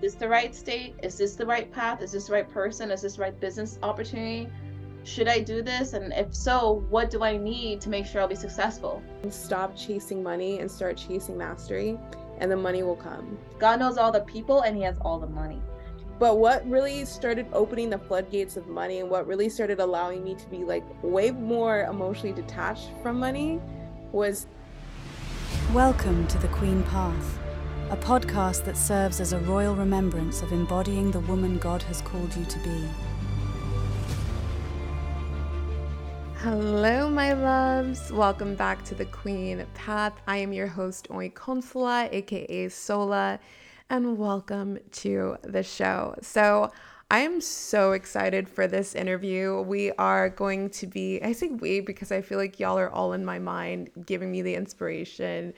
this the right state? Is this the right path? Is this the right person? Is this the right business opportunity? Should I do this? And if so, what do I need to make sure I'll be successful? Stop chasing money and start chasing mastery, and the money will come. God knows all the people and He has all the money. But what really started opening the floodgates of money and what really started allowing me to be like way more emotionally detached from money was. Welcome to the Queen Path, a podcast that serves as a royal remembrance of embodying the woman God has called you to be. Hello, my loves. Welcome back to the Queen Path. I am your host, Oi Consola, aka Sola and welcome to the show. So, I am so excited for this interview. We are going to be, I say we because I feel like y'all are all in my mind, giving me the inspiration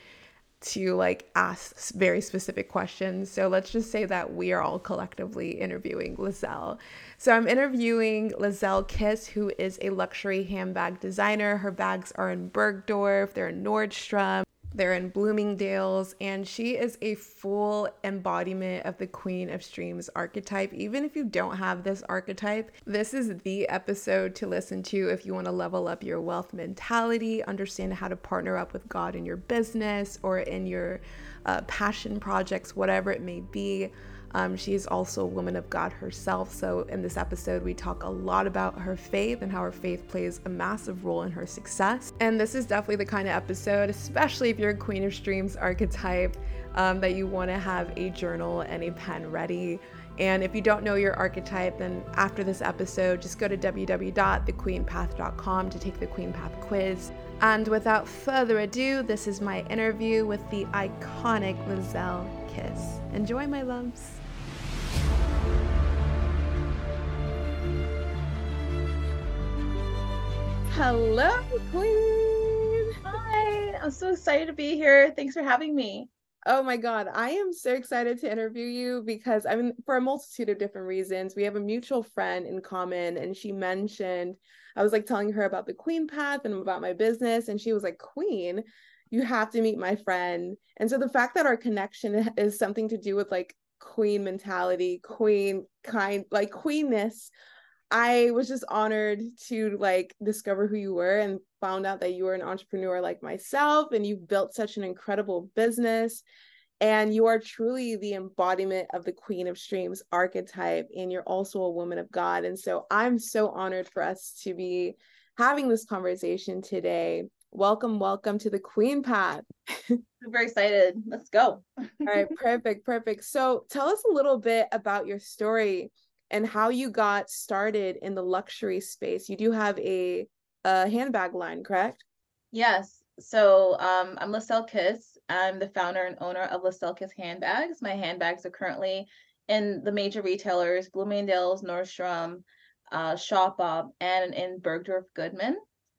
to like ask very specific questions. So let's just say that we are all collectively interviewing Liselle. So I'm interviewing Liselle Kiss, who is a luxury handbag designer. Her bags are in Bergdorf, they're in Nordstrom. They're in Bloomingdale's, and she is a full embodiment of the Queen of Streams archetype. Even if you don't have this archetype, this is the episode to listen to if you want to level up your wealth mentality, understand how to partner up with God in your business or in your uh, passion projects, whatever it may be. Um, she is also a woman of God herself. So, in this episode, we talk a lot about her faith and how her faith plays a massive role in her success. And this is definitely the kind of episode, especially if you're a Queen of Streams archetype, um, that you want to have a journal and a pen ready. And if you don't know your archetype, then after this episode, just go to www.thequeenpath.com to take the Queen Path quiz. And without further ado, this is my interview with the iconic Liselle Kiss. Enjoy, my loves. Hello, Queen. Hi, I'm so excited to be here. Thanks for having me. Oh my God, I am so excited to interview you because I mean, for a multitude of different reasons. We have a mutual friend in common, and she mentioned, I was like telling her about the Queen Path and about my business, and she was like, Queen, you have to meet my friend. And so the fact that our connection is something to do with like queen mentality, queen kind, like queenness. I was just honored to like discover who you were and found out that you were an entrepreneur like myself and you've built such an incredible business. And you are truly the embodiment of the queen of streams archetype and you're also a woman of god. And so i'm so honored for us to be having this conversation today. Welcome welcome to the queen path. Super excited. Let's go. All right perfect perfect. So tell us a little bit about your story and how you got started in the luxury space you do have a, a handbag line correct yes so um, i'm Liselle Kiss. I'm the founder and owner of Liselle Kiss handbags. My handbags are currently in the major retailers, Bloomingdale's, Nordstrom, uh, Shopbop, and in Bergdorf Goodman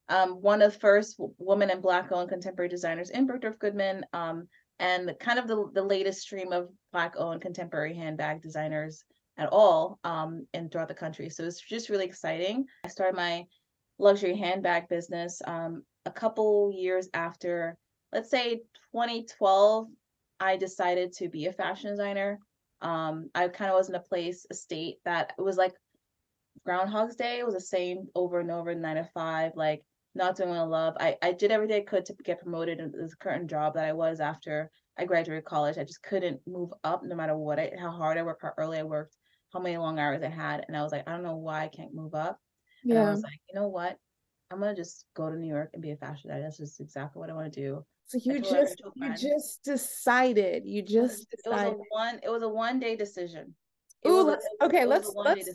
um, one of the first woman and black owned contemporary designers in Bergdorf Goodman, um, and kind of the, the latest stream of black owned contemporary handbag designers at all um, and throughout the country. So it's just really exciting. I started my luxury handbag business um, a couple years after, let's say 2012, I decided to be a fashion designer. Um, I kind of was in a place, a state that it was like Groundhog's Day. It was the same over and over, nine to five. Like not doing what I love. I, I did everything I could to get promoted in this current job that I was after I graduated college. I just couldn't move up no matter what I how hard I worked, how early I worked, how many long hours I had. And I was like, I don't know why I can't move up. Yeah. And I was like, you know what? I'm gonna just go to New York and be a fashion designer. That's just exactly what I want to do. So you just you just decided. You just it was, decided. It was a one it was a one day decision. Ooh, let's, okay, let's let's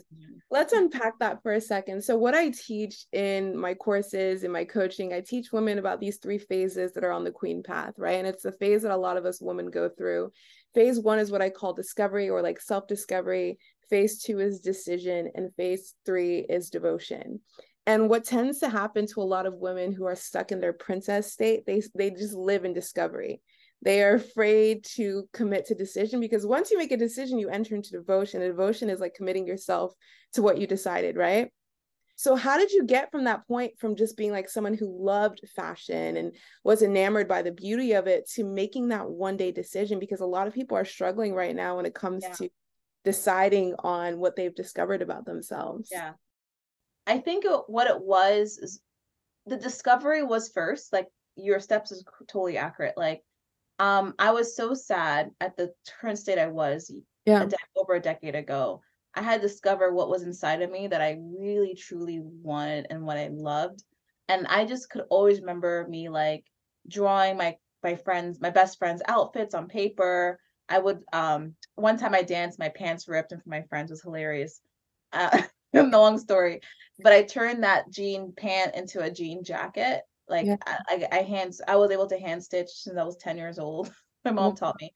let's unpack that for a second. So what I teach in my courses in my coaching, I teach women about these three phases that are on the queen path, right? And it's the phase that a lot of us women go through. Phase 1 is what I call discovery or like self-discovery. Phase 2 is decision and phase 3 is devotion. And what tends to happen to a lot of women who are stuck in their princess state, they they just live in discovery they are afraid to commit to decision because once you make a decision, you enter into devotion. And devotion is like committing yourself to what you decided, right? So, how did you get from that point from just being like someone who loved fashion and was enamored by the beauty of it to making that one day decision? Because a lot of people are struggling right now when it comes yeah. to deciding on what they've discovered about themselves. Yeah. I think it, what it was is the discovery was first, like your steps is totally accurate. Like, um, I was so sad at the current state I was Yeah. a de- over a decade ago. I had discovered what was inside of me that I really truly wanted and what I loved. And I just could always remember me like drawing my my friends, my best friends' outfits on paper. I would um one time I danced, my pants ripped, and for my friends was hilarious. Uh, long story, but I turned that jean pant into a jean jacket. Like Yeah. I, I, I hands, I was able to hand stitch since I was ten years old. my mom taught me.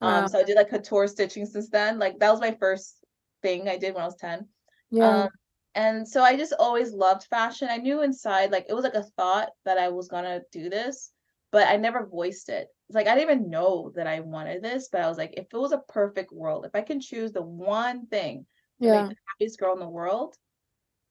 Wow. Um, so I did like couture stitching since then. Like that was my first thing I did when I was 10. yeah. Um, and so I just always loved fashion. I knew inside, like it was like a thought that I was gonna do this, but I never voiced it. It's like I didn't even know that I wanted this, but I was like, if it was a perfect world, if I can choose the one thing yeah. make the happiest girl in the world,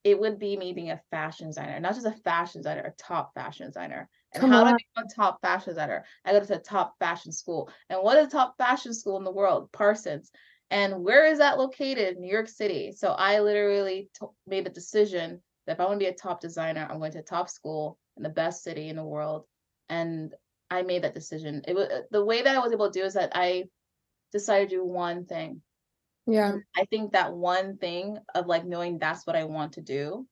it would be me being a fashion designer, not just a fashion designer, a top fashion designer. And Come how do I on. become a top fashion designer? I go to the top fashion school. And what is the top fashion school in the world? Parsons. And where is that located? New York City. So I literally t- made the decision that if I want to be a top designer, I'm going to a top school in the best city in the world. And I made that decision. It was the way that I was able to do is that I decided to do one thing. Yeah. I think that one thing of like knowing that's what I want to do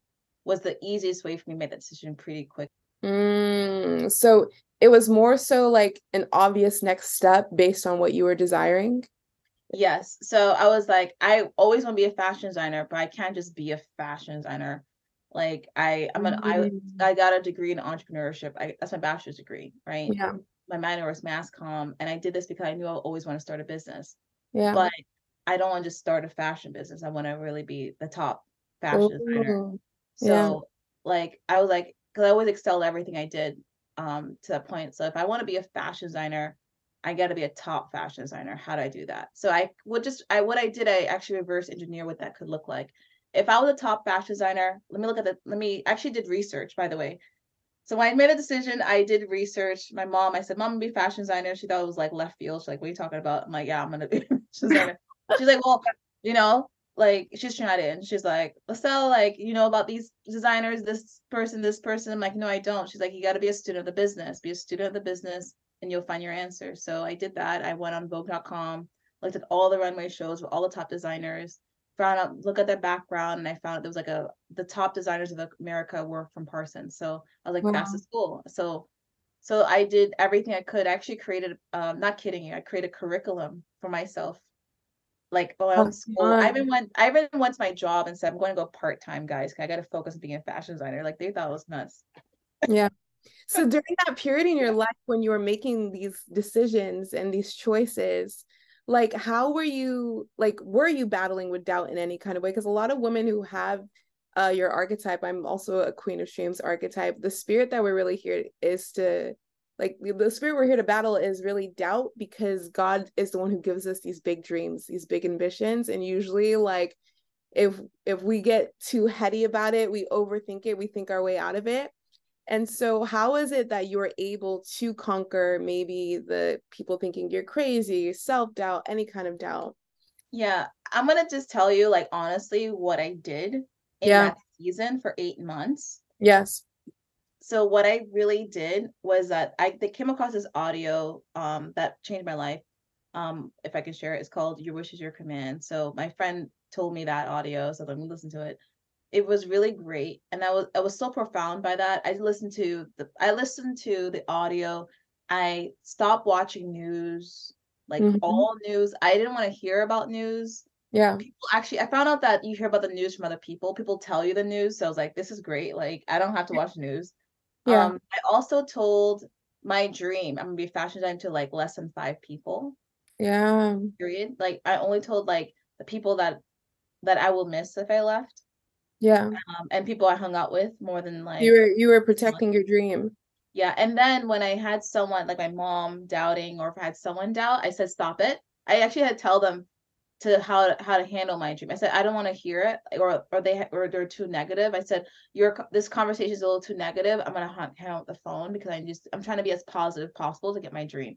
was the easiest way for me to make that decision pretty quick. Mm, so it was more so like an obvious next step based on what you were desiring. Yes. So I was like, I always want to be a fashion designer, but I can't just be a fashion designer. Like I, I'm an I Mm. I got a degree in entrepreneurship. I that's my bachelor's degree, right? Yeah. My minor was mass comm, and I did this because I knew I always want to start a business. Yeah. But I don't want to just start a fashion business. I want to really be the top fashion designer. So yeah. like I was like, because I always excelled everything I did um to that point. So if I want to be a fashion designer, I got to be a top fashion designer. How do I do that? So I would just I what I did, I actually reverse engineer what that could look like. If I was a top fashion designer, let me look at the let me actually did research by the way. So when I made a decision, I did research. My mom, I said, Mom, I'm gonna be fashion designer. She thought it was like left field. She's like, What are you talking about? I'm like, Yeah, I'm gonna be. She's like, Well, you know, like she's in. She's like, Liselle, like, you know about these designers, this person, this person. I'm like, no, I don't. She's like, you got to be a student of the business, be a student of the business, and you'll find your answer. So I did that. I went on Vogue.com, looked at all the runway shows with all the top designers, found out, look at their background, and I found out there was like a the top designers of America were from Parsons. So I was like, that's the school. So so I did everything I could. I actually created, um, not kidding you, I created a curriculum for myself like Oh, on school. I even went I even went to my job and said, I'm going to go part-time, guys. I gotta focus on being a fashion designer. Like they thought it was nuts. Yeah so during that period in your life when you were making these decisions and these choices, like how were you like were you battling with doubt in any kind of way? Because a lot of women who have uh your archetype, I'm also a Queen of Streams archetype. The spirit that we're really here is to like the- spirit we're here to battle is really doubt because God is the one who gives us these big dreams, these big ambitions, and usually like if if we get too heady about it, we overthink it, we think our way out of it. And so, how is it that you're able to conquer maybe the people thinking you're crazy, self doubt, any kind of doubt? Yeah, I'm gonna just tell you, like honestly, what I did in Yeah. that season for eight months. Yes. So what I really did was that I they came across this audio um that changed my life. Um, if I can share it, it's called Your Wish is Your Command. So my friend told me that audio, so let me listen to it. It was really great, and I was I was so profound by that. I listened to the I listened to the audio. I stopped watching news, like Mhm. all news. I didn't want to hear about news Yeah. people actually I found out that you hear about the news from other people. People tell you the news. So I was like, this is great. Like I don't have to watch news. Yeah. Um, I also told my dream, I'm gonna be a fashion designer to like less than five people, Yeah. period. Like I only told like the people that that I will miss if I left. Yeah. Um, and people I hung out with more than like You were you were protecting your dream. yeah. And then when I had someone like my mom doubting, or if I had someone doubt, I said, stop it. I actually had to tell them to how to, how to handle my dream. I said, I don't want to hear it, or or they or they're too negative. I said, your this conversation is a little too negative. I'm gonna ha- hang up the phone because i'm just I'm trying to be as positive as possible to get my dream.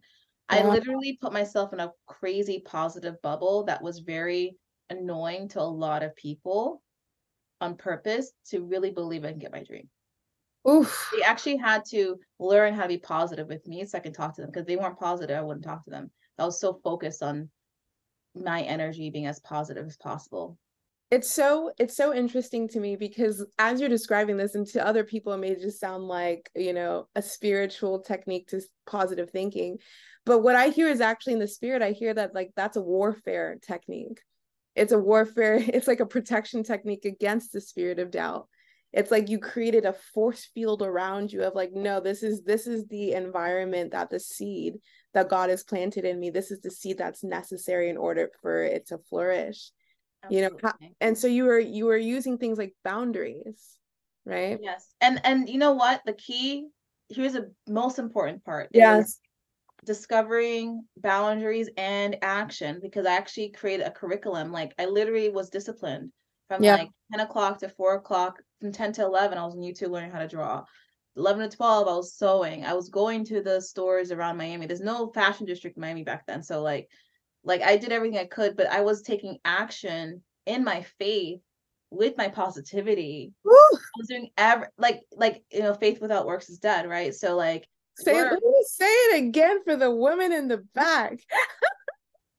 I literally put myself in a crazy positive bubble that was very annoying to a lot of people on purpose to really believe I can get my dream. Oof. They actually had to learn how to be positive with me so I can talk to them because they weren't positive. I wouldn't talk to them. I was so focused on my energy being as positive as possible. It's so it's so interesting to me because as you're describing this and to other people it may just sound like, you know, a spiritual technique to positive thinking. But what I hear is actually in the spirit I hear that like that's a warfare technique. It's a warfare, it's like a protection technique against the spirit of doubt. It's like you created a force field around you of like no, this is this is the environment that the seed that God has planted in me. This is the seed that's necessary in order for it to flourish you know and so you were you were using things like boundaries right yes and and you know what the key here's the most important part yes discovering boundaries and action because i actually created a curriculum like i literally was disciplined from yeah. like 10 o'clock to 4 o'clock from 10 to 11 i was on youtube learning how to draw 11 to 12 i was sewing i was going to the stores around miami there's no fashion district in miami back then so like like I did everything I could, but I was taking action in my faith with my positivity. Woo! I was doing every like like you know, faith without works is dead, right? So like say it, say it again for the women in the back.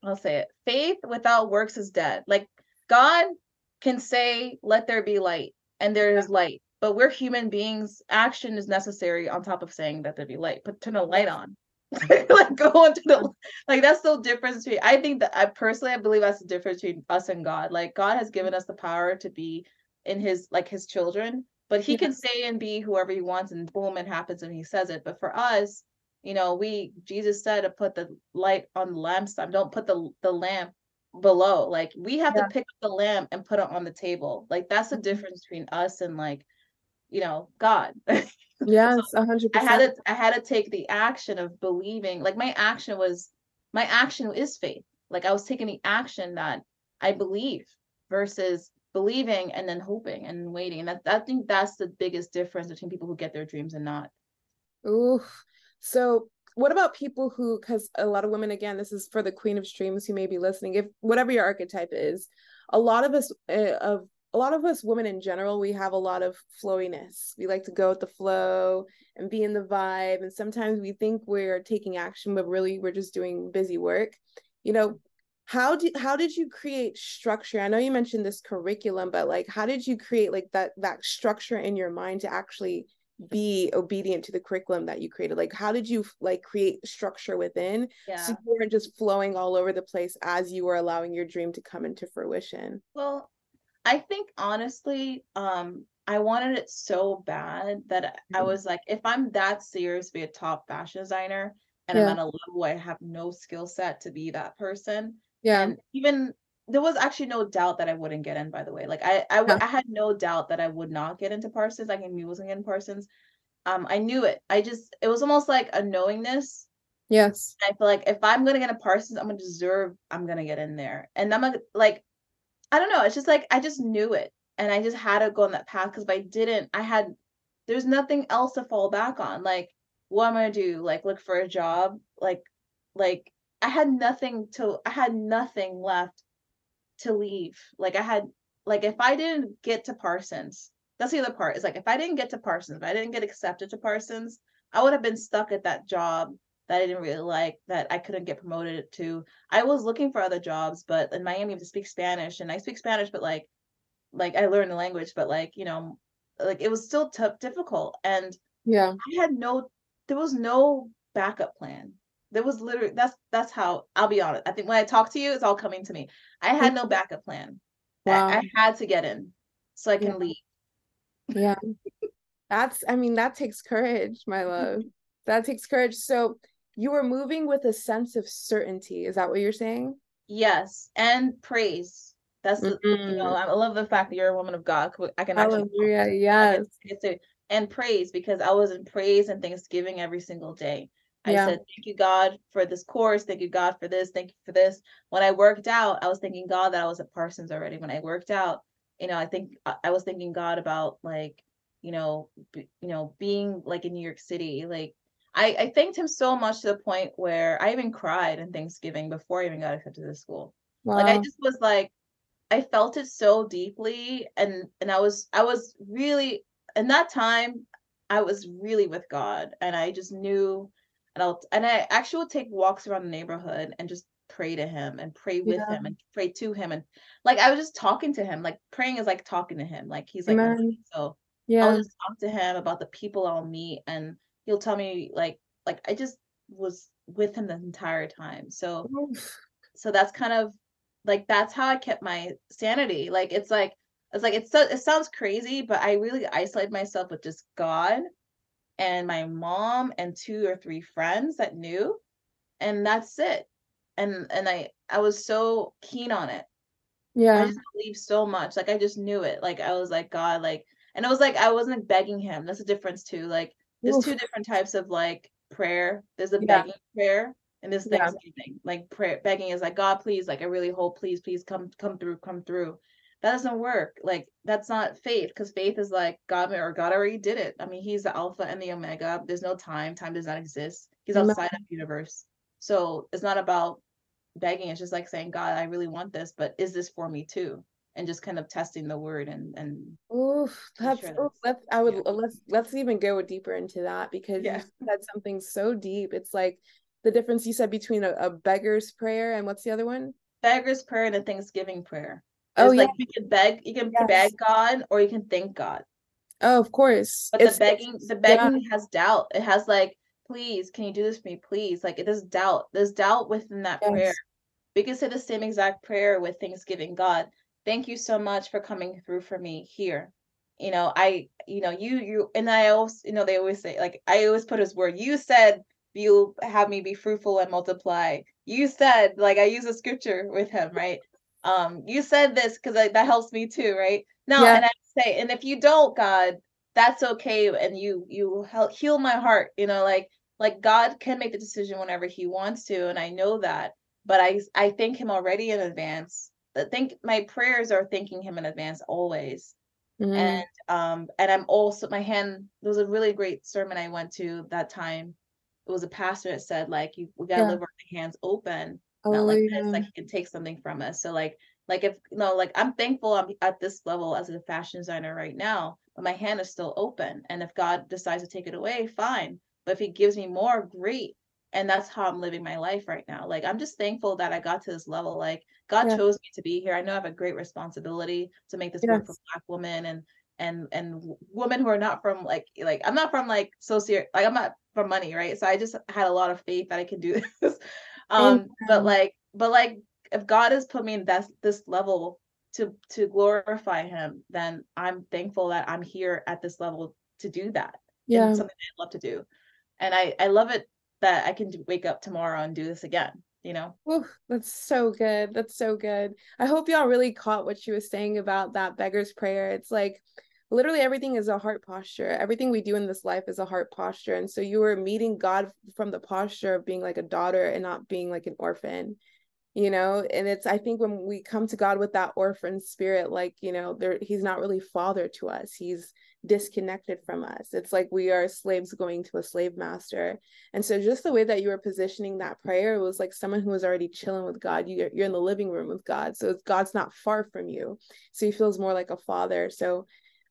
I'll say it. Faith without works is dead. Like God can say, let there be light, and there is light. But we're human beings. Action is necessary on top of saying that there be light. But turn a light on. like go into the like that's the difference between I think that I personally I believe that's the difference between us and God. Like God has given us the power to be in his like his children, but he yeah. can say and be whoever he wants and boom it happens and he says it. But for us, you know, we Jesus said to put the light on the lampstand. Don't put the the lamp below. Like we have yeah. to pick up the lamp and put it on the table. Like that's the mm-hmm. difference between us and like, you know, God. Yes, a hundred I had to I had to take the action of believing. Like my action was my action is faith. Like I was taking the action that I believe versus believing and then hoping and waiting. And that I think that's the biggest difference between people who get their dreams and not. Ooh. So what about people who because a lot of women again this is for the queen of streams who may be listening if whatever your archetype is a lot of us uh, of a lot of us women in general, we have a lot of flowiness. We like to go with the flow and be in the vibe. And sometimes we think we're taking action, but really we're just doing busy work. You know, how did how did you create structure? I know you mentioned this curriculum, but like how did you create like that that structure in your mind to actually be obedient to the curriculum that you created like how did you like create structure within yeah. so you weren't just flowing all over the place as you were allowing your dream to come into fruition well I think honestly, um, I wanted it so bad that mm-hmm. I was like, if I'm that serious to be a top fashion designer and yeah. I'm at a level I have no skill set to be that person. Yeah. And even there was actually no doubt that I wouldn't get in, by the way. Like I I. I had no doubt that I would not get into Parsons. Like I knew I wasn't getting Parsons. Um, I knew it. I just it was almost like a knowingness. Yes. I feel like if I'm gonna get a Parsons, I'm gonna deserve I'm gonna get in there. And I'm like I don't know. It's just like I just knew it, and I just had to go on that path because if I didn't, I had there's nothing else to fall back on. Like, what am I gonna do? Like, look for a job? Like, like I had nothing to. I had nothing left to leave. Like, I had like if I didn't get to Parsons, that's the other part. Is like if I didn't get to Parsons, if I didn't get accepted to Parsons, I would have been stuck at that job that I didn't really like that I couldn't get promoted to. I was looking for other jobs, but in Miami, to speak Spanish, and I speak Spanish, but like, like I learned the language, but like you know, like it was still tough, difficult, and yeah, I had no, there was no backup plan. There was literally that's that's how I'll be honest. I think when I talk to you, it's all coming to me. I had no backup plan. Wow. I, I had to get in so I can yeah. leave. Yeah. That's I mean, that takes courage, my love. That takes courage. So you were moving with a sense of certainty. Is that what you're saying? Yes, and praise. That's the, mm-hmm. you know I love the fact that you're a woman of God. I can Hallelujah, actually yes. Can, and praise because I was in praise and thanksgiving every single day. I said, Thank you, God, for this course. Thank you, God, for this. Thank you for this. When I worked out, I was thanking God that I was at Parsons already. When I worked out, you know, I think uh, I was thanking God about like, you know, b- you know, being like in New York City, like I, I thanked him so much to the point where I even cried in Thanksgiving before I even got accepted to the school. Wow. Like I just was like, I felt it so deeply and and I was I was really in that time I was really with God and I just knew and I'll and I actually would take walks around the neighborhood and just pray to him and pray with Yeah. him and pray to him and like I was just talking to him like praying is like talking to him like he's like Amen. so I'll just talk to him about the people I'll meet and he'll tell me like like I just was with him the entire time so so that's kind of like that's how I kept my sanity. Like it's like it's like it's so it sounds crazy, but I really isolated myself with just God and my mom and two or three friends that knew, and that's it. And and I I was so keen on it. Yeah i just believed so much. Like I just knew it. Like I was like God, like and it was like I wasn't begging him. That's the difference too. Like there's Oof. two different types of like prayer. There's a Yeah. begging prayer and there's Yeah. thanksgiving. Like prayer begging is like God, please, like I really hope, please, please come come through, come through. That doesn't work. Like that's not faith because faith is like God or God already did it. I mean, he's the alpha and the omega. There's no time. Time does not exist. He's outside of the universe. So it's not about begging. It's just like saying, God, I really want this, but is this for me too? And just kind of testing the word and and Oof, that's sure oh, that's let's I would yeah. let's let's even go deeper into that because you said something so deep. It's like the difference you said between a, a beggar's prayer and what's the other one? beggar's prayer and a thanksgiving prayer. Oh yeah, like you can beg, you can yes. beg God or you can thank God. Oh, of course. But the begging, the yeah, begging has doubt. It has like, please, can you do this for me, please? Like it is doubt. There's doubt within that prayer. yes. We can say the same exact prayer with Thanksgiving. God, thank you so much for coming through for me here. You know, I, you know, you, you, and I also, you know, they always say, like, I always put his word. You said you'll have me be fruitful and multiply. You said, like, I use a scripture with him, right? Um, you said this because that helps me too, right? No, Yeah. and I say, and if you don't, God, that's okay, and you you help heal my heart, you know, like like God can make the decision whenever He wants to, and I know that but I I thank him already in advance. I think my prayers are thanking him in advance always. Mhm. And um and I'm also my hand there was a really great sermon I went to that time. It was a pastor that said like you we gotta Yeah. live with our hands open, not like oh, this, like he can take something from us. So like like if you know, like I'm thankful I'm at this level as a fashion designer right now, but my hand is still open. And if God decides to take it away, fine. But if he gives me more, great and that's how I'm living my life right now. Like I'm just thankful that I got to this level. Like God Yeah. chose me to be here. I know I have a great responsibility to make this work for Black women and and and women who are not from like like I'm not from like socio like I'm not from money, right? So I just had a lot of faith that I can do this. Um, but like but like if God has put me in this this level to to glorify Him, then I'm thankful that I'm here at this level to do that Yeah. something I love to do. And I I love it that I can wake up tomorrow and do this again, you know? Oof, that's so good. That's so good. I hope y'all really caught what she was saying about that beggar's prayer. It's like literally everything is a heart posture. Everything we do in this life is a heart posture. And so you were meeting God from the posture of being like a daughter and not being like an orphan. You know, and it's I think when we come to God with that orphan spirit, like, you know, there he's not really father to us. He's disconnected from us. It's like we are slaves going to a slave master. And so just the way that you were positioning that prayer was like someone who was already chilling with God. You're, you're in the living room with God. So God's not far from you. So he feels more like a father. So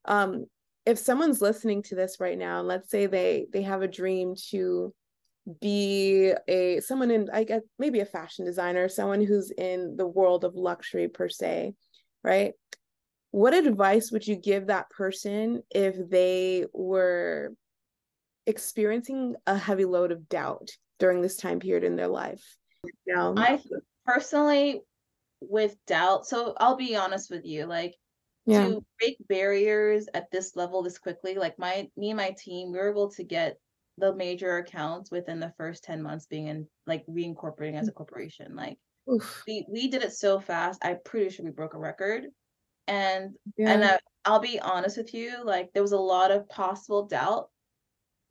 um if someone's listening to this right now, and let's say they they have a dream to be a someone in I guess maybe a fashion designer, someone who's in the world of luxury per se, right? What advice would you give that person if they were experiencing a heavy load of doubt during this time period in their life? Yeah. I personally with doubt, so I'll be honest with you, like Yeah. to break barriers at this level this quickly, like my me and my team, we were able to get the major accounts within the first 10 months being in like reincorporating as a corporation. Like Oof. we we did it so fast. I'm pretty sure we broke a record. And Yeah. and I, I'll be honest with you, like there was a lot of possible doubt,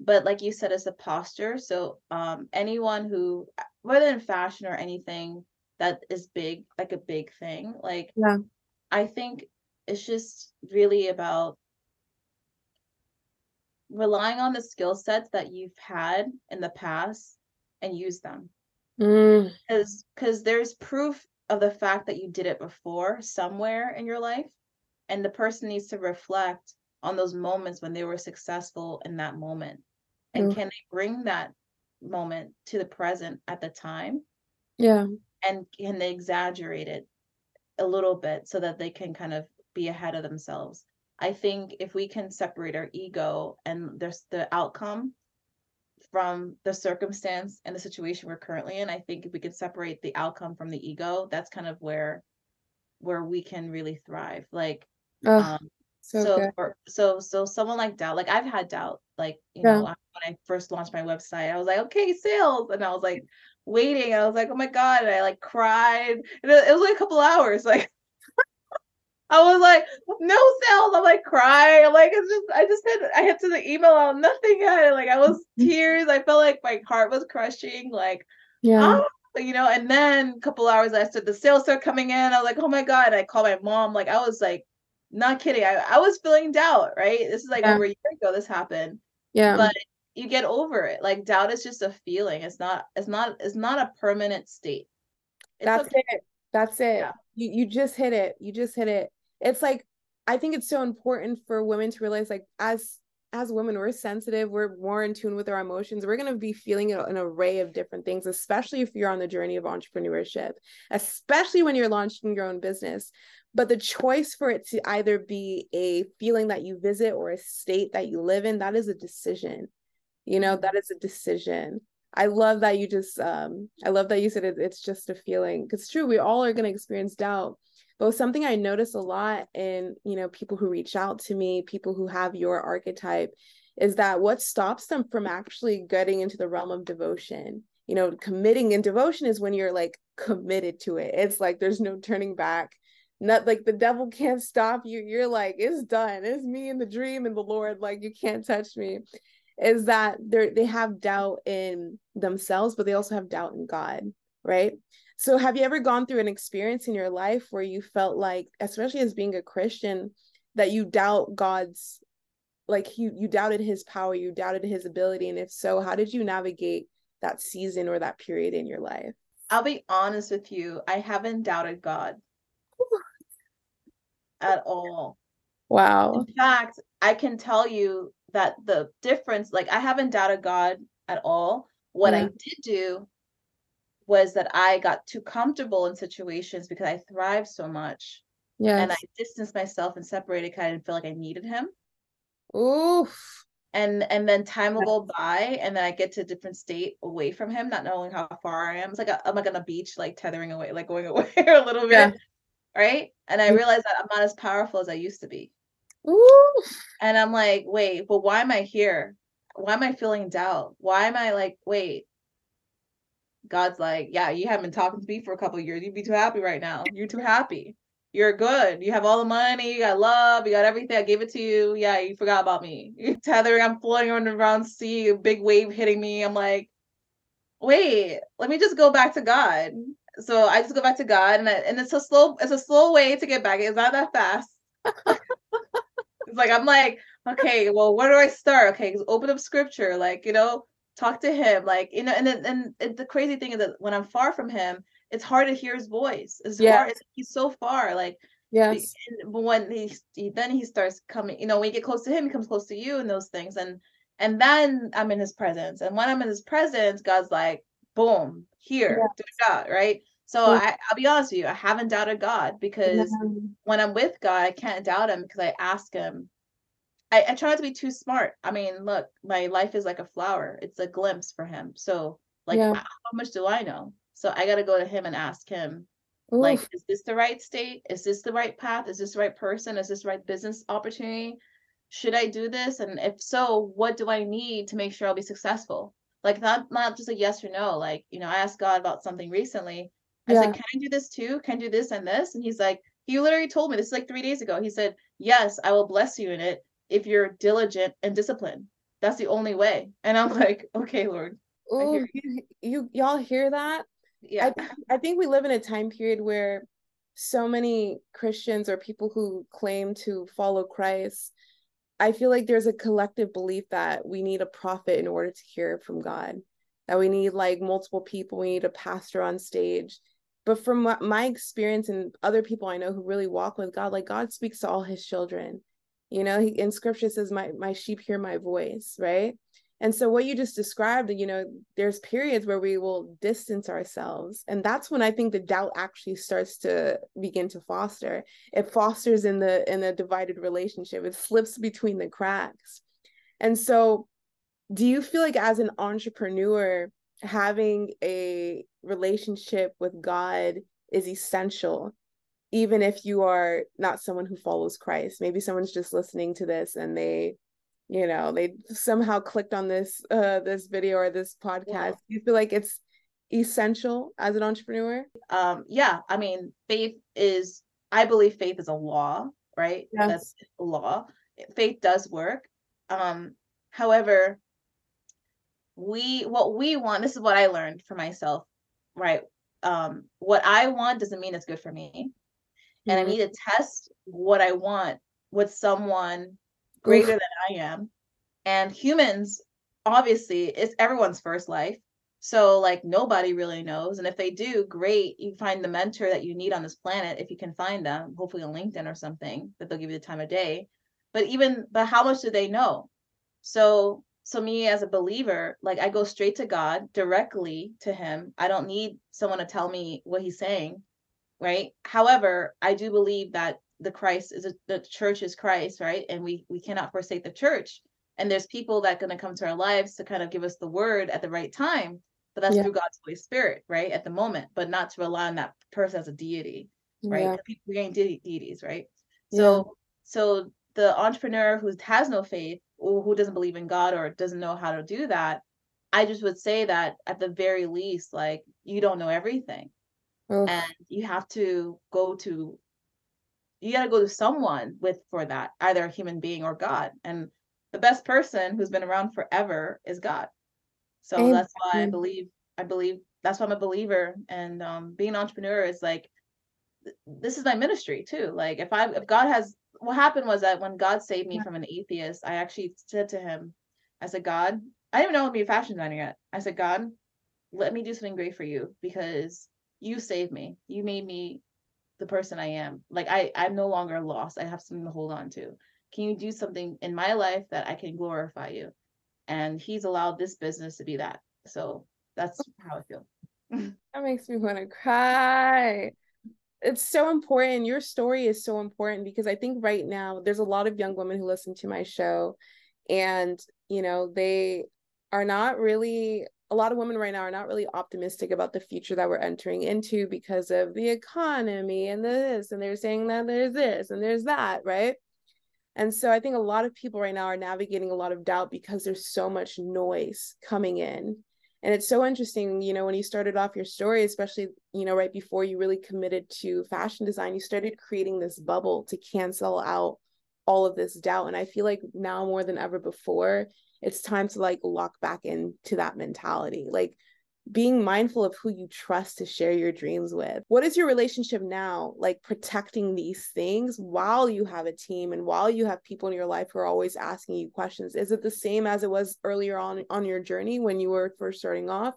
but like you said, it's a posture. So um anyone who whether in fashion or anything that is big, like a big thing, like Yeah. I think it's just really about relying on the skill sets that you've had in the past and use them Mm, because because there's proof of the fact that you did it before somewhere in your life and the person needs to reflect on those moments when they were successful in that moment and Mm. can they bring that moment to the present at the time Yeah. and can they exaggerate it a little bit so that they can kind of be ahead of themselves i think if we can separate our ego and there's the outcome from the circumstance and the situation we're currently in i think if we can separate the outcome from the ego that's kind of where where we can really thrive like Oh, um so, so for, so so someone like doubt like i've had doubt like you Yeah. know when i first launched my website i was like okay sales and i was like waiting i was like oh my god and i like cried and it, it was like a couple hours like i was like no sales i'm like crying like it's just i just had i had to the email out nothing yet like i was mm-hmm. tears i felt like my heart was crushing like Yeah. oh, you know, and then a couple hours I said the sales started coming in. I was like, oh my God. And I called my mom. Like I was like, not kidding. I, I was feeling doubt, right? This is like Yeah. over a year ago this happened. Yeah. But you get over it. Like doubt is just a feeling. It's not, it's not, it's not a permanent state. It's That's okay. it. That's it. Yeah. You you just hit it. You just hit it. It's like I think it's so important for women to realize like as as women we're sensitive, we're more in tune with our emotions. We're going to be feeling an array of different things, especially if you're on the journey of entrepreneurship, especially when you're launching your own business. But the choice for it to either be a feeling that you visit or a state that you live in, that is a decision. You know, that is a decision. I love that you just um I love that you said it, it's just a feeling because true we all are going to experience doubt but something I notice a lot in you know people who reach out to me people who have your archetype is that what stops them from actually getting into the realm of devotion? You know committing and devotion is when you're like committed to it. It's like there's no turning back. Not like the devil can't stop you. You're like it's done. It's me and the dream and the lord. Like you can't touch me. Is that they they have doubt in themselves but they also have doubt in god right so have you ever gone through an experience in your life where you felt like especially as being a christian that you doubt god's like you you doubted his power you doubted his ability and if so how did you navigate that season or that period in your life I'll be honest with you. I haven't doubted God at all. wow In fact, I can tell you that the difference, like I haven't doubted God at all. What I did do was that I got too comfortable in situations because I thrived so much Yeah. and I distanced myself and separated because I didn't feel like I needed him. oof And and then time will go by and then I get to a different state away from him, not knowing how far I am. It's like i I'm like on a beach, like tethering away, like going away a little bit. Yeah. Right. And I Mm. realized that I'm not as powerful as I used to be. oof And I'm like, wait, but why am I here? Why am I feeling doubt? Why am I like, wait? God's like, yeah, you haven't been talking to me for a couple of years. You'd be too happy right now. You're too happy. You're good. You have all the money. You got love. You got everything. I gave it to you. Yeah, you forgot about me. You're tethering. I'm floating on the round sea. A big wave hitting me. I'm like, wait. Let me just go back to God. So I just go back to God, and I, and it's a slow. It's a slow way to get back. It's not that fast. It's like I'm like, okay, well, where do I start? Okay, open up scripture, like you know, talk to him, like you know, and then and, and the crazy thing is that when I'm far from him, it's hard to hear his voice. It's Yeah. hard. He's so far, like. yes and- But when he, he then he starts coming, you know, when you get close to him, he comes close to you, and those things, and and then I'm in his presence, and when I'm in his presence, God's like, boom, here, do God, right? So Yeah. I, I'll be honest with you, I haven't doubted God because when I'm with God, I can't doubt him because I ask him. I, I try not to be too smart. I mean, look, my life is like a flower. It's a glimpse for him. So like Yeah. how much do I know? So I gotta go to him and ask him, like, is this the right state? Is this the right path? Is this the right person? Is this the right business opportunity? Should I do this? And if so, what do I need to make sure I'll be successful? Like not not just a yes or no. Like, you know, I asked God about something recently. I Yeah. said, Can I do this too? Can I do this and this? And he's like, he literally told me this is like three days ago. He said, Yes, I will bless you in it if you're diligent and disciplined. That's the only way. And I'm like, okay, Lord. I Ooh, you, you y'all hear that Yeah. I think I think we live in a time period where so many Christians or people who claim to follow Christ, I feel like there's a collective belief that we need a prophet in order to hear from God. That we need like multiple people, we need a pastor on stage. but from my experience and other people I know who really walk with God, like God speaks to all his children. You know, he in scripture says, My my sheep hear my voice, right? And so what you just described, you know, there's periods where we will distance ourselves. And that's when I think the doubt actually starts to begin to foster. It fosters in the in a divided relationship. It slips between the cracks. And so do you feel like as an entrepreneur having a relationship with God is essential even if you are not someone who follows Christ. Maybe someone's just listening to this and they you know they somehow clicked on this uh this video or this podcast yeah. you feel like it's essential as an entrepreneur um yeah i mean faith is i believe faith is a law right yes. that's a law faith does work um however we what we want this is what i learned for myself right um what i want doesn't mean it's good for me mm-hmm. and i mm-hmm. need to test what i want with someone greater Oof. than i am. And humans obviously it's everyone's first life. So like nobody really knows. And if they do great. You find the mentor that you need on this planet if you can find them hopefully on linkedin or something that they'll give you the time of day. But even but how much do they know? So so me as a believer like i go straight to god directly to him. I don't need someone to tell me what he's saying right however i do believe that the christ is a, the church is christ right and we we cannot forsake the church and there's people that going to come to our lives to kind of give us the word at the right time but that's yeah. through god's holy spirit right at the moment but not to rely on that person as a deity right yeah. people we ain't de- deities right so yeah. so the entrepreneur who has no faith or who doesn't believe in God or doesn't know how to do that, I just would say that at the very least, like you don't know everything. Oof. And you have to go to you gotta go to someone with for that, either a human being or God. And the best person who's been around forever is God. So Amen. that's why I believe I believe that's why I'm a believer. And um being an entrepreneur is like this is my ministry too. Like if I if God has what happened was that when God saved me from an atheist, I actually said to him, I said, God, I didn't even know I would be a fashion designer yet. I said, God, let me do something great for you because you saved me. You made me the person I am. Like I, I'm no longer lost. I have something to hold on to. Can you do something in my life that I can glorify you? And he's allowed this business to be that. So that's how I feel. that makes me want to cry it's so important. Your story is so important because I think right now there's a lot of young women who listen to my show and, you know, they are not really a lot of women right now are not really optimistic about the future that we're entering into because of the economy and this and they're saying that there's this and there's that, right? And so I think a lot of people right now are navigating a lot of doubt because there's so much noise coming in and it's so interesting you know when you started off your story especially you know right before you really committed to fashion design you started creating this bubble to cancel out all of this doubt and i feel like now more than ever before it's time to like lock back into that mentality like being mindful of who you trust to share your dreams with. What is your relationship now like protecting these things while you have a team and while you have people in your life who are always asking you questions? Is it the same as it was earlier on on your journey when you were first starting off?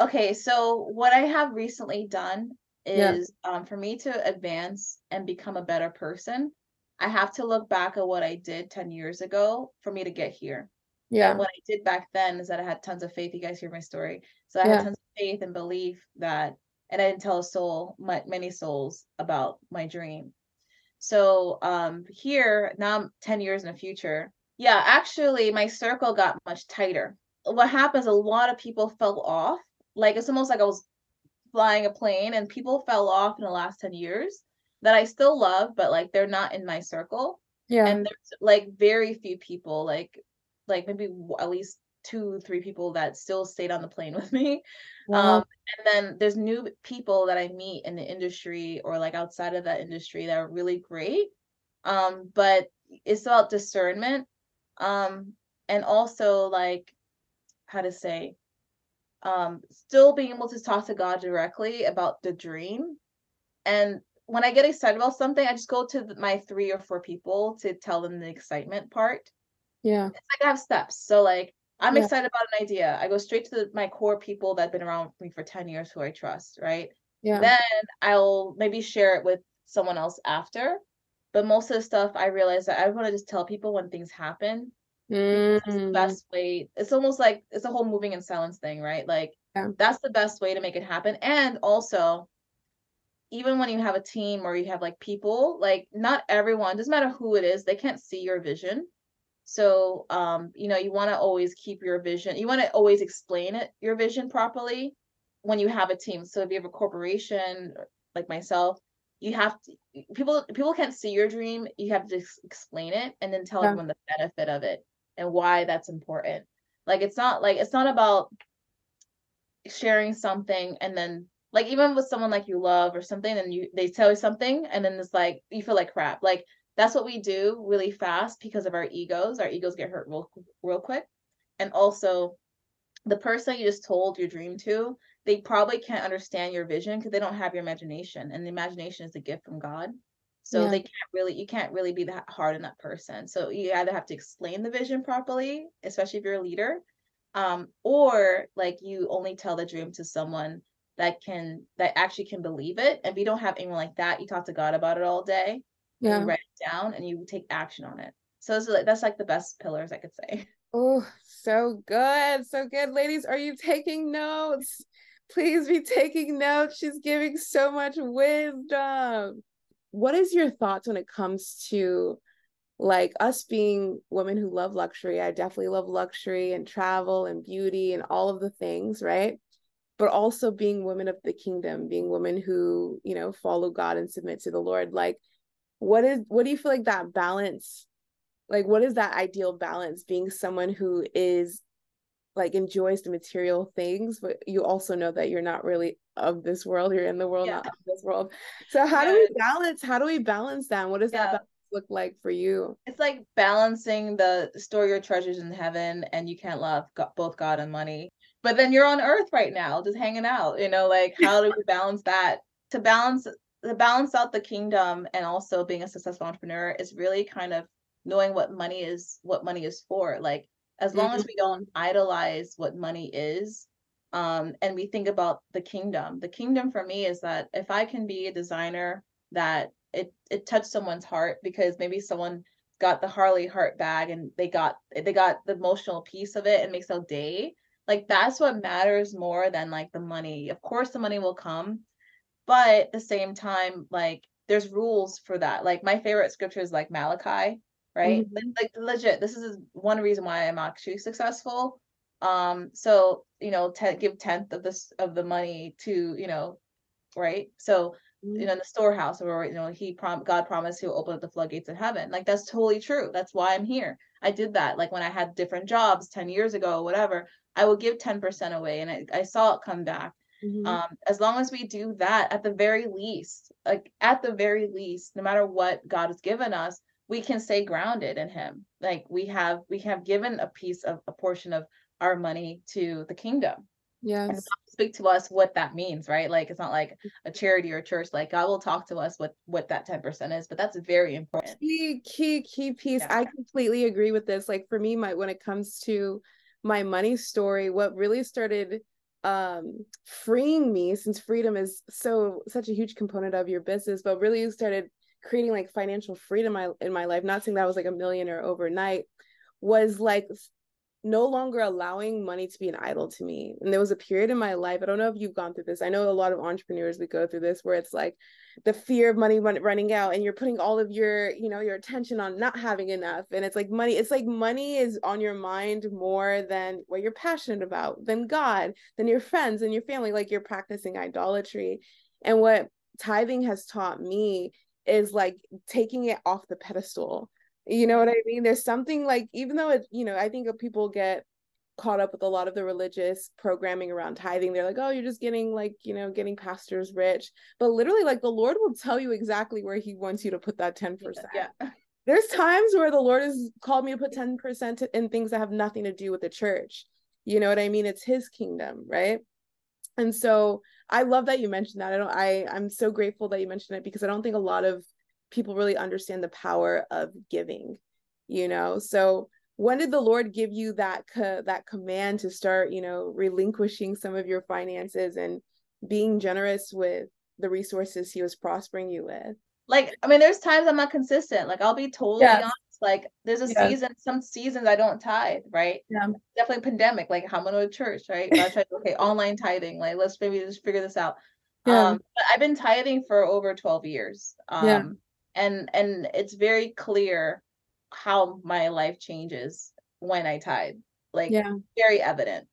Okay, so what I have recently done is yeah. um, for me to advance and become a better person, I have to look back at what I did 10 years ago for me to get here. Yeah. And what I did back then is that I had tons of faith. You guys hear my story. So I yeah. had tons of faith and belief that, and I didn't tell a soul, my, many souls about my dream. So um here, now I'm 10 years in the future. Yeah, actually my circle got much tighter. What happens, a lot of people fell off. Like it's almost like I was flying a plane and people fell off in the last 10 years that I still love, but like they're not in my circle. Yeah. And there's like very few people, like like maybe at least two three people that still stayed on the plane with me. Wow. um, and then there's new people that i meet in the industry or like outside of that industry that are really great. Um, but it's about discernment. Um, and also like how to say um, still being able to talk to god directly about the dream. And when i get excited about something i just go to my three or four people to tell them the excitement part yeah. It's like I have steps. So like I'm yeah. excited about an idea. I go straight to the, my core people that have been around me for 10 years who I trust, right? Yeah. Then I'll maybe share it with someone else after. But most of the stuff I realize that I want to just tell people when things happen. It's the Mm, best way. It's almost like it's a whole moving in silence thing, right? Like Yeah. that's the best way to make it happen. And also, even when you have a team or you have like people, like not everyone, doesn't matter who it is, they can't see your vision. So, um, you know, you want to always keep your vision. You want to always explain it, your vision properly when you have a team. So if you have a corporation like myself, you have to people people can't see your dream. You have to explain it and then tell Yeah. everyone the benefit of it and why that's important. Like it's not like it's not about sharing something and then like even with someone like you love or something and you they tell you something and then it's like you feel like crap. Like that's what we do really fast because of our egos. Our egos get hurt real real quick. And also the person you just told your dream to, they probably can't understand your vision because they don't have your imagination. And the imagination is a gift from God. So Yeah. they can't really, you can't really be that hard on that person. So you either have to explain the vision properly, especially if you're a leader, um, or like you only tell the dream to someone that can that actually can believe it. And if you don't have anyone like that, you talk to God about it all day, Yeah. it down, and you take action on it. So like, that's like the best pillars I could say. Oh, so good. So good. Ladies, are you taking notes? Please be taking notes. She's giving so much wisdom. What is your thoughts when it comes to like us being women who love luxury? I definitely love luxury and travel and beauty and all of the things, right? But also being women of the kingdom, being women who, you know, follow God and submit to the Lord. Like, what is what do you feel like that balance like what is that ideal balance being someone who is like enjoys the material things but you also know that you're not really of this world you're in the world Yeah. not of this world so how do we balance how do we balance that and what does that Yeah. balance look like for you it's like balancing the store your treasures in heaven and you can't love both God and money. But then you're on earth right now, just hanging out, you know, like how do we balance that? To balance to balance out the kingdom and also being a successful entrepreneur is really kind of knowing what money is what money is for. Like as long as we don't idolize what money is, um, and we think about the kingdom. The kingdom for me is that if I can be a designer that it it touched someone's heart because maybe someone got the Harley heart bag and they got they got the emotional piece of it and makes their day. Like that's what matters more than like the money. Of course the money will come, but at the same time, like there's rules for that. Like my favorite scripture is like Malachi, right? Like, like legit, this is one reason why I'm actually successful. Um, so you know, te- give tenth of this of the money to you know, right? So you know, in the storehouse where you know, he prom God promised he'll open up the floodgates of heaven. Like that's totally true. That's why I'm here. I did that. Like when I had different jobs 10 years ago, whatever, I would give 10% away and I, I saw it come back. Mhm. Um, as long as we do that at the very least, like at the very least, no matter what God has given us, we can stay grounded in him. Like we have we have given a piece of a portion of our money to the kingdom God speak to us what that means, right? Like it's not like a charity or a church. Like God will talk to us what what that ten percent is, but that's very important. key key key piece Yeah. i completely agree with this like for me my when it comes to my money story what really started um freeing me since freedom is so such a huge component of your business but really you started creating like financial freedom my, in my life not saying that I was like a millionaire overnight was like no longer allowing money to be an idol to me. And there was a period in my life, I don't know if you've gone through this. I know a lot of entrepreneurs we go through this where it's like the fear of money run, running out and you're putting all of your, you know, your attention on not having enough. And it's like money, it's like money is on your mind more than what you're passionate about, than God, than your friends and your family, like you're practicing idolatry. And what tithing has taught me is like taking it off the pedestal you know what I mean? There's something like, even though it, you know, I think people get caught up with a lot of the religious programming around tithing. They're like, oh, you're just getting like, you know, getting pastors rich. But literally, like, the Lord will tell you exactly where He wants you to put that 10%. Yeah. There's times where the Lord has called me to put 10% in things that have nothing to do with the church. You know what I mean? It's His kingdom, right? And so I love that you mentioned that. I don't, I, I'm so grateful that you mentioned it because I don't think a lot of people really understand the power of giving you know so when did the lord give you that co- that command to start you know relinquishing some of your finances and being generous with the resources he was prospering you with like i mean there's times i'm not consistent like i'll be totally Yeah. honest like there's a Yeah. season some seasons i don't tithe right Yeah. definitely pandemic like how i'm gonna church right I tried, okay online tithing like let's maybe just figure this out Yeah. um but i've been tithing for over 12 years um Yeah. And and it's very clear how my life changes when i tithe like yeah very evident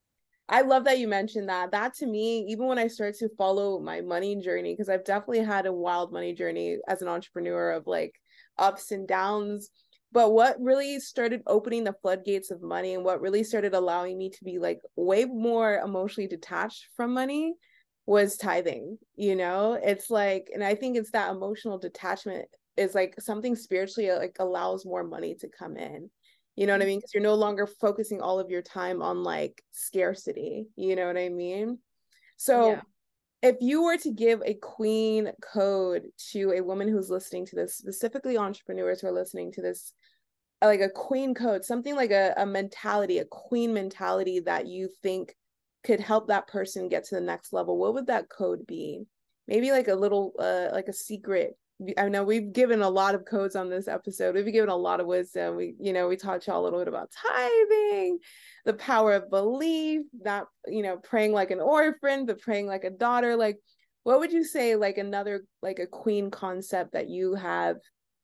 I love that you mentioned that. That to me, even when I start to follow my money journey, because I've definitely had a wild money journey as an entrepreneur of like ups and downs. But what really started opening the floodgates of money and what really started allowing me to be like way more emotionally detached from money was tithing. You know, it's like, and I think it's that emotional detachment is like something spiritually like allows more money to come in. You know what I mean? Because you're no longer focusing all of your time on like scarcity. You know what I mean? So, Yeah. if you were to give a queen code to a woman who's listening to this, specifically entrepreneurs who are listening to this, like a queen code, something like a, a mentality, a queen mentality that you think could help that person get to the next level, what would that code be? Maybe like a little, uh, like a secret I know we've given a lot of codes on this episode. We've given a lot of wisdom. We, you know, we taught y'all a little bit about tithing, the power of belief, not, you know, praying like an orphan, but praying like a daughter. Like, what would you say, like another, like a queen concept that you have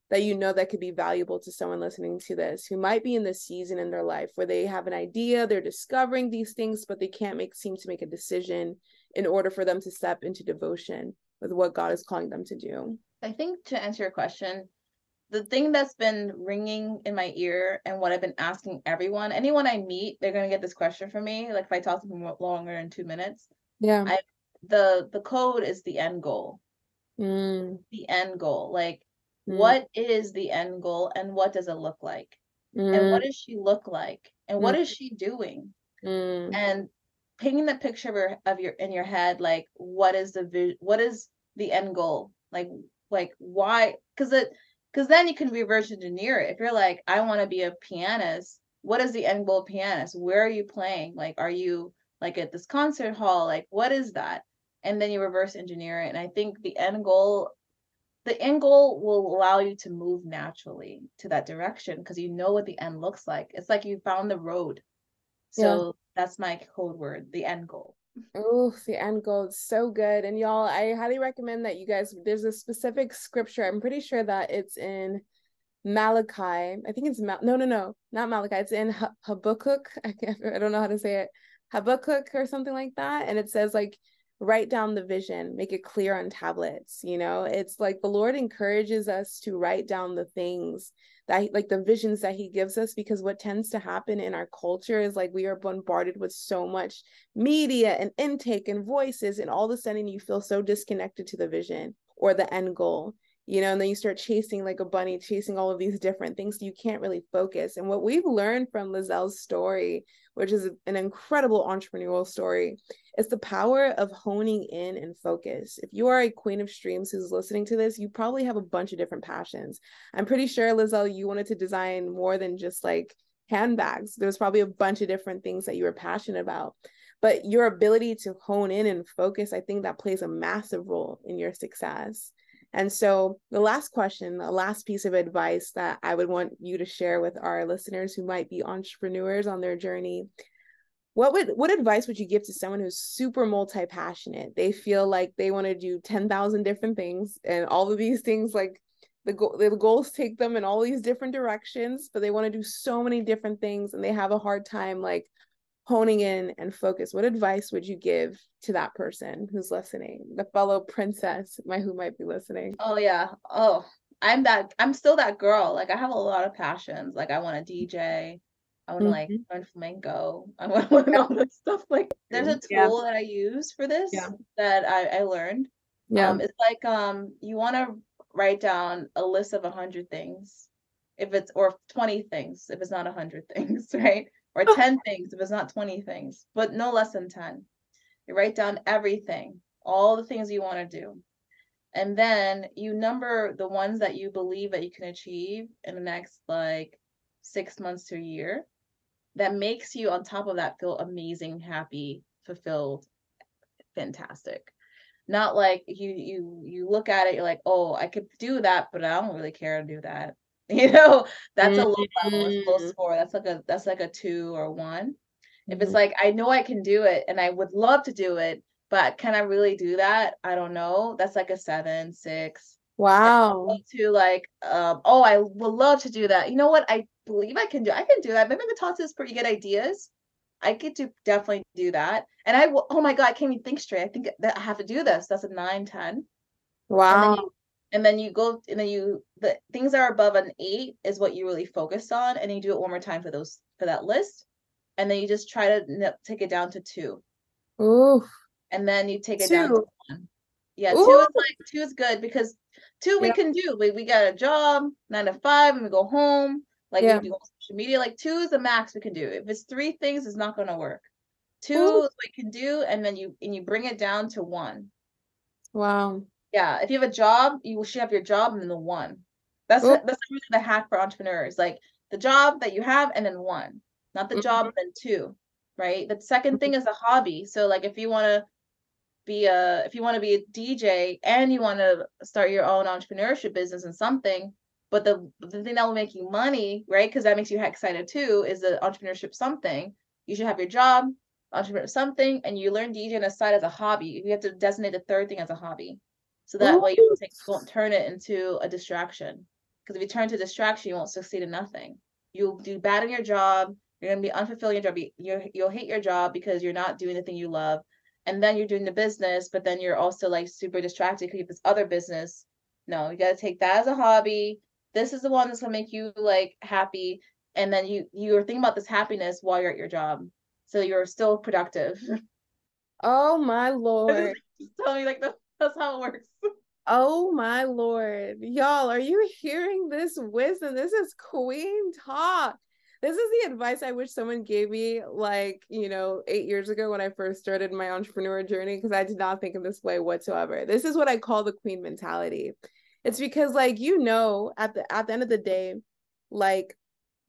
that you know that could be valuable to someone listening to this who might be in this season in their life where they have an idea, they're discovering these things, but they can't make seem to make a decision in order for them to step into devotion with what God is calling them to do. I think to answer your question, the thing that's been ringing in my ear and what I've been asking everyone, anyone I meet, they're gonna get this question from me. Like if I talk to them longer than two minutes, Yeah. I- the the code is the end goal. Mm, The end goal. Like mm, what is the end goal and what does it look like? And mm, what does she look like? And what is she doing? mm, And painting the picture of your, of your in your head, like what is the what is the end goal? Like like why? Because it because then you can reverse engineer it. If you're like, I want to be a pianist, what is the end goal of pianist? Where are you playing? Like, are you like at this concert hall? Like, what is that? And then you reverse engineer it. And I think the end goal, the end goal will allow you to move naturally to that direction because you know what the end looks like. It's like you found the road. Yeah. So that's my code word, the end goal. Oh, the end goal is so good. And y'all, I highly recommend that you guys, there's a specific scripture. I'm pretty sure that it's in Malachi. I think it's Mal- no, no, no, not Malachi. It's in Ha- Habakkuk. I can't, I don't know how to say it. Habakkuk or something like that. And it says like, write down the vision, make it clear on tablets. You know, it's like the Lord encourages us to write down the things that like the visions that he gives us because what tends to happen in our culture is like we are bombarded with so much media and intake and voices and all of a sudden you feel so disconnected to the vision or the end goal you know and then you start chasing like a bunny chasing all of these different things so you can't really focus. And what we've learned from Liselle's story which is an incredible entrepreneurial story is the power of honing in and focus. If you are a queen of streams who's listening to this you probably have a bunch of different passions. I'm pretty sure liselle you wanted to design more than just like handbags. There's probably a bunch of different things that you were passionate about. But your ability to hone in and focus i think that plays a massive role in your success. And so the last question the last piece of advice that i would want you to share with our listeners who might be entrepreneurs on their journey what would what advice would you give to someone who's super multi-passionate they feel like they want to do 10,000 different things and all of these things like the, go- the goals take them in all these different directions but they want to do so many different things and they have a hard time like honing in and focus what advice would you give to that person who's listening the fellow princess my who might be listening Oh yeah. Oh, I'm that I'm still that girl. Like I have a lot of passions. Like I want to DJ. I want to like Mhm. learn flamenco. I want to learn all this stuff. Like there's a Yeah. tool that I use for this Yeah. that I, I learned. yeah Um, it's like um you want to write down a list of a hundred things, if it's or twenty things if it's not a hundred things, right? Or ten things if it's not twenty things, but no less than ten. You write down everything, all the things you want to do, and then you number the ones that you believe that you can achieve in the next like six months to a year. That makes you on top of that feel amazing, happy, fulfilled, fantastic. not like you you you look at it you're like oh i could do that but i don't really care to do that. You know that's a low level that's low Mm. score. That's like a that's like a two or one. If it's Mhm. like i know i can do it and i would love to do it but can i really do that? I don't know. That's like a seven six. Wow. to like um oh i would love to do that. You know what? I believe i can do i can do that. Maybe i can talk to this pretty good ideas. I get to definitely do that. And i will oh my god i can't even think straight. I think that i have to do this. That's a nine ten. And then wow. you and then you go and then you the things that are above an eight is what you really focus on and you do it one more time for those for that list. And then you just try to n- take it down to two. Ooh. and then you take it down to one. Yeah two is like two is good because two we can do. We, we got a job nine to five and we go home like Yeah. we do on social media like two is the max we can do if it's three things it's not going to work two Ooh. is what you can do and then you and you bring it down to one Wow. yeah, if you have a job, you should have your job and then the one. That's Oop. that's really the hack for entrepreneurs. Like the job that you have and then one, not the job Mm-hmm. and then two, right? The 2nd thing is a hobby. So like if you want to be a if you want to be a DJ and you want to start your own entrepreneurship business and something, but the the thing that will make you money, right? Because that makes you excited too, is the entrepreneurship something. You should have your job, entrepreneur something, and you learn DJ on the side as a hobby. You have to designate the third thing as a hobby. So that way you take, don't turn it into a distraction. Because if you turn to distraction, you won't succeed in nothing. You'll do bad in your job. You're gonna be unfulfilled in your job. You you're- you'll hate your job because you're not doing the thing you love. And then you're doing the business, but then you're also like super distracted because you have this other business. No, you gotta take that as a hobby. This is the one that's gonna make you like happy. And then you you're thinking about this happiness while you're at your job. So you're still productive. Oh my lord. Just tell me like that, that's how it works. Oh my lord. Y'all, are you hearing this wisdom? This is queen talk. This is the advice I wish someone gave me like, you know, 8 years ago when I first started my entrepreneur journey because I did not think in this way whatsoever. This is what I call the queen mentality. It's because like you know at the at the end of the day like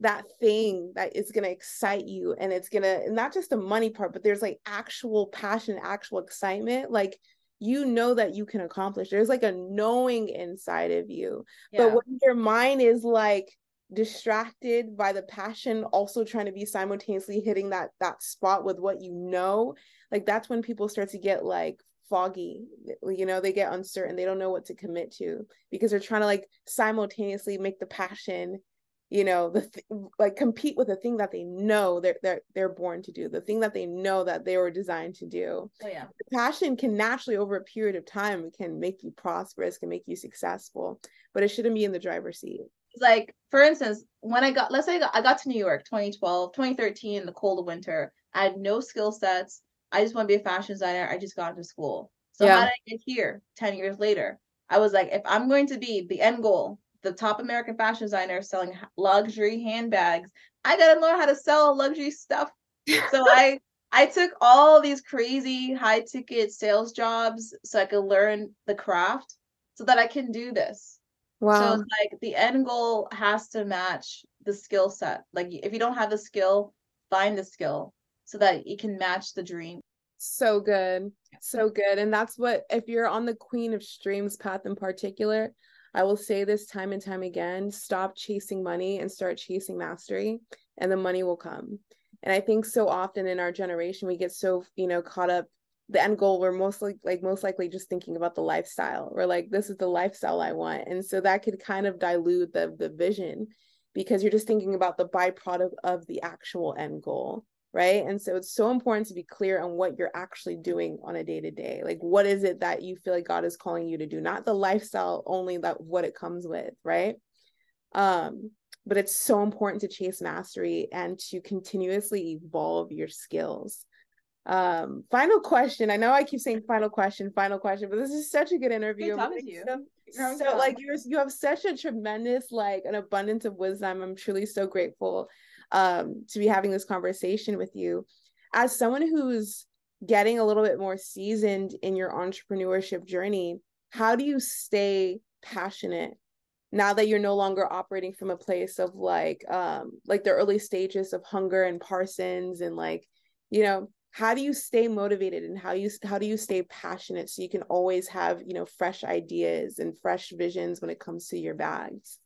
that thing that is going to excite you and it's going to not just the money part but there's like actual passion actual excitement like you know that you can accomplish there's like a knowing inside of you Yeah. but when your mind is like distracted by the passion also trying to be simultaneously hitting that that spot with what you know like that's when people start to get like foggy you know they get uncertain they don't know what to commit to because they're trying to like simultaneously make the passion you know the th- like compete with the thing that they know they're they're they're born to do the thing that they know that they were designed to do oh yeah. passion can naturally over a period of time can make you prosperous can make you successful but it shouldn't be in the driver's seat like for instance when i got let's say I got, I got to new york 2012 2013 in the cold winter i had no skill sets i just want to be a fashion designer i just got into school so Yeah. how did i get here 10 years later i was like if i'm going to be the end goal the top american fashion designer selling luxury handbags i gotta learn how to sell luxury stuff so i i took all these crazy high ticket sales jobs so i could learn the craft so that i can do this Wow. so it's like the end goal has to match the skill set. Like if you don't have the skill, find the skill so that you can match the dream. so good so good. And that's what if you're on the queen of streams path in particular i will say this time and time again stop chasing money and start chasing mastery and the money will come. And i think so often in our generation we get so you know caught up the end goal we're mostly like most likely just thinking about the lifestyle. We're like this is the lifestyle i want. And so that could kind of dilute the the vision because you're just thinking about the byproduct of the actual end goal right? And so it's so important to be clear on what you're actually doing on a day to day like what is it that you feel like god is calling you to do? Not the lifestyle only that what it comes with right? Um but it's so important to chase mastery and to continuously evolve your skills. Um final question. I know i keep saying final question final question but this is such a good interview. To you. so- so like you're you have such a tremendous like an abundance of wisdom. I'm truly so grateful um to be having this conversation with you. As someone who's getting a little bit more seasoned in your entrepreneurship journey how do you stay passionate now that you're no longer operating from a place of like um like the early stages of hunger and parsons and like you know how do you stay motivated and how you how do you stay passionate so you can always have you know fresh ideas and fresh visions when it comes to your bags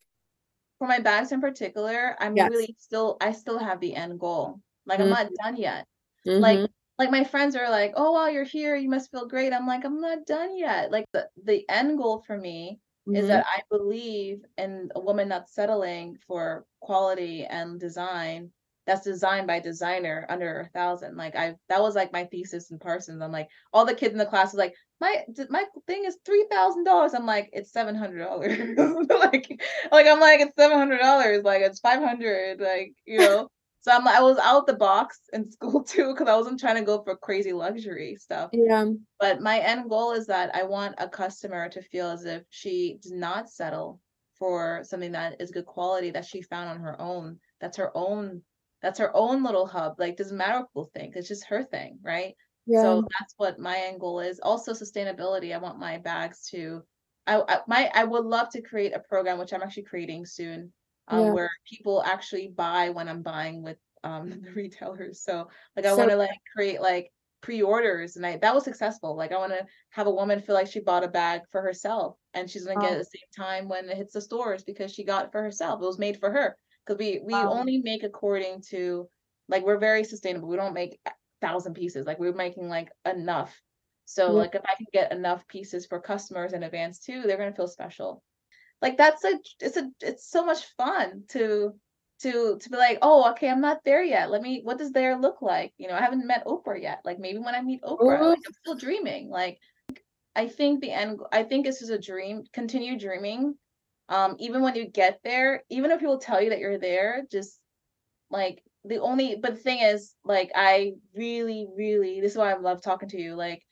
for my bags in particular i'm yes. really still i still have the end goal like mm-hmm. i'm not done yet mm-hmm. like like my friends are like oh while you're here you must feel great i'm like i'm not done yet like the, the end goal for me mm-hmm. is that i believe in a woman not settling for quality and design that's designed by designer under a thousand. Like I that was like my thesis in Parsons. I'm like all the kids in the class was like my my thing is three thousand dollars. I'm like it's seven hundred dollars. like like I'm like it's seven hundred dollars. Like it's five hundred. Like you know. so I'm I was out the box in school too because I wasn't trying to go for crazy luxury stuff. Yeah. But my end goal is that I want a customer to feel as if she does not settle for something that is good quality that she found on her own. That's her own that's her own little hub. Like, doesn't matter what people think. It's just her thing, right? Yeah. So that's what my end goal is. Also, sustainability. I want my bags to. I, I my I would love to create a program which I'm actually creating soon, um, yeah. where people actually buy when I'm buying with um the retailers. So like I so, want to like create like pre-orders and I that was successful. Like I want to have a woman feel like she bought a bag for herself and she's gonna get at the same time when it hits the stores because she got it for herself. It was made for her because we we only make according to like we're very sustainable. We don't make thousand pieces. Like we're making like enough. So like if I can get enough pieces for customers in advance too, they're gonna feel special. Like that's a it's a it's so much fun to to to be like, oh, okay, I'm not there yet. Let me what does there look like? You know, I haven't met Oprah yet. Like maybe when I meet Oprah, like, I'm still dreaming. Like I think the end I think this is a dream. Continue dreaming um even when you get there even if people tell you that you're there just like the only but the thing is like i really really this is why i love talking to you like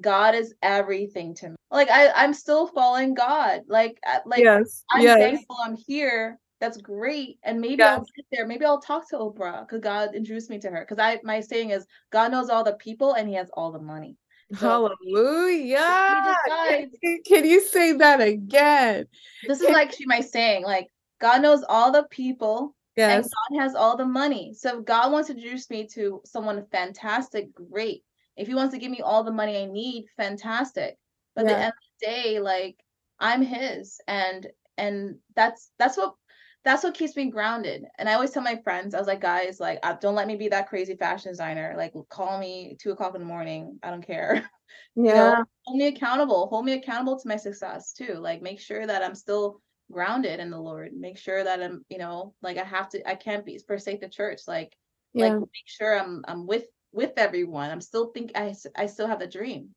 god is everything to me like i i'm still following god like like yes. i'm yes. thankful i'm here that's great and maybe yes. i'll get there maybe i'll talk to oprah because god introduced me to her because i my saying is god knows all the people and he has all the money so, Hallelujah. Can you say that again? This is like she my saying, like God knows all the people. Yes. And God has all the money. So if God wants to introduce me to someone fantastic, great. If he wants to give me all the money I need, fantastic. But yeah. at the end of the day, like I'm his. And and that's that's what that's what keeps me grounded. And I always tell my friends, I was like, guys, like, uh, don't let me be that crazy fashion designer. Like, call me two o'clock in the morning. I don't care. Yeah. you know, hold me accountable. Hold me accountable to my success too. Like, make sure that I'm still grounded in the Lord. Make sure that I'm, you know, like I have to. I can't be forsake the church. Like, yeah. like make sure I'm I'm with with everyone. I'm still think I I still have a dream.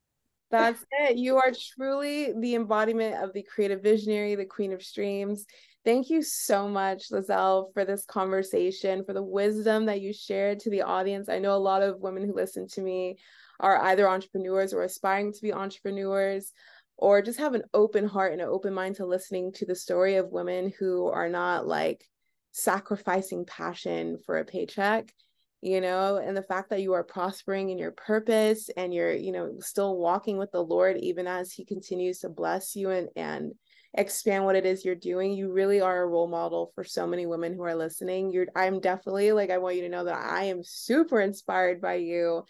That's it. You are truly the embodiment of the creative visionary, the queen of streams. Thank you so much, Liselle, for this conversation, for the wisdom that you shared to the audience. I know a lot of women who listen to me are either entrepreneurs or aspiring to be entrepreneurs, or just have an open heart and an open mind to listening to the story of women who are not like sacrificing passion for a paycheck you know and the fact that you are prospering in your purpose and you're you know still walking with the lord even as he continues to bless you and and expand what it is you're doing you really are a role model for so many women who are listening. You're i'm definitely like i want you to know that i am super inspired by you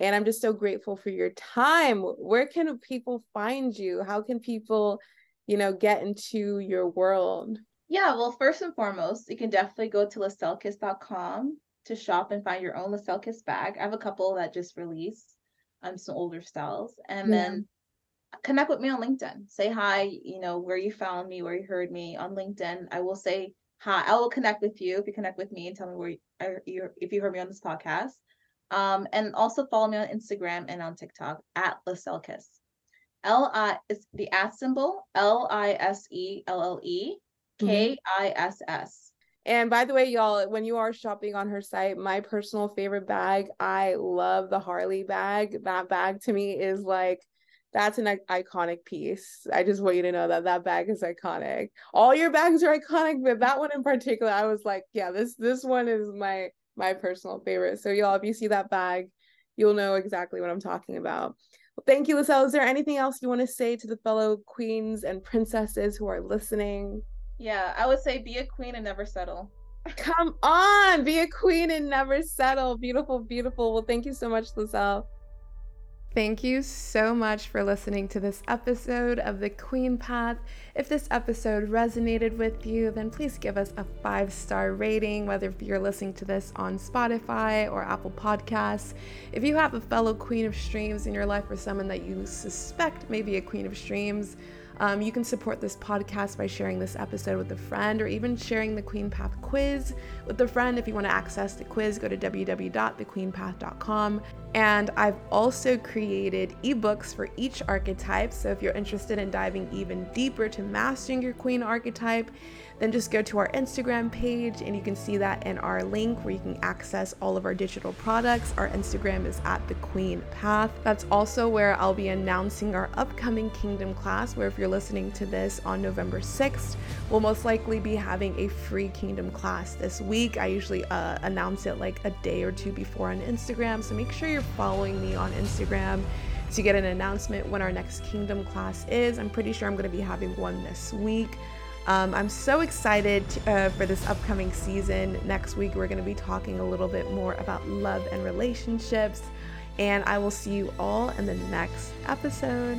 and i'm just so grateful for your time where can people find you how can people you know get into your world yeah well first and foremost you can definitely go to lisellekiss.com to shop and find your own Kiss bag i have a couple that just released um some older styles and yeah. then connect with me on LinkedIn. Say hi, you know, where you found me, where you heard me on LinkedIn. I will say hi. I will connect with you if you connect with me and tell me where you, if you heard me on this podcast. Um, and also follow me on Instagram and on TikTok at Lisellekiss. L I is the at symbol L I S E L L E K I S S. And by the way, y'all, when you are shopping on her site, my personal favorite bag, I love the Harley bag. That bag to me is like that's an iconic piece. I just want you to know that that bag is iconic. All your bags are iconic, but that one in particular, I was like, yeah, this this one is my my personal favorite. So y'all, if you see that bag, you'll know exactly what I'm talking about. Well, thank you, Liselle. Is there anything else you want to say to the fellow queens and princesses who are listening? Yeah, I would say be a queen and never settle. Come on, be a queen and never settle. Beautiful, beautiful. Well, thank you so much, Liselle. Thank you so much for listening to this episode of The Queen Path. If this episode resonated with you, then please give us a five star rating, whether you're listening to this on Spotify or Apple Podcasts. If you have a fellow Queen of Streams in your life or someone that you suspect may be a Queen of Streams, um, you can support this podcast by sharing this episode with a friend or even sharing the Queen Path quiz with a friend. If you want to access the quiz, go to www.thequeenpath.com. And I've also created ebooks for each archetype. So if you're interested in diving even deeper to mastering your queen archetype, then just go to our Instagram page and you can see that in our link where you can access all of our digital products. Our Instagram is at the Queen Path. That's also where I'll be announcing our upcoming Kingdom class, where if you're listening to this on November 6th, we'll most likely be having a free Kingdom class this week. I usually uh, announce it like a day or two before on Instagram, so make sure you're following me on Instagram to get an announcement when our next Kingdom class is. I'm pretty sure I'm going to be having one this week. Um, I'm so excited uh, for this upcoming season. Next week, we're going to be talking a little bit more about love and relationships. And I will see you all in the next episode.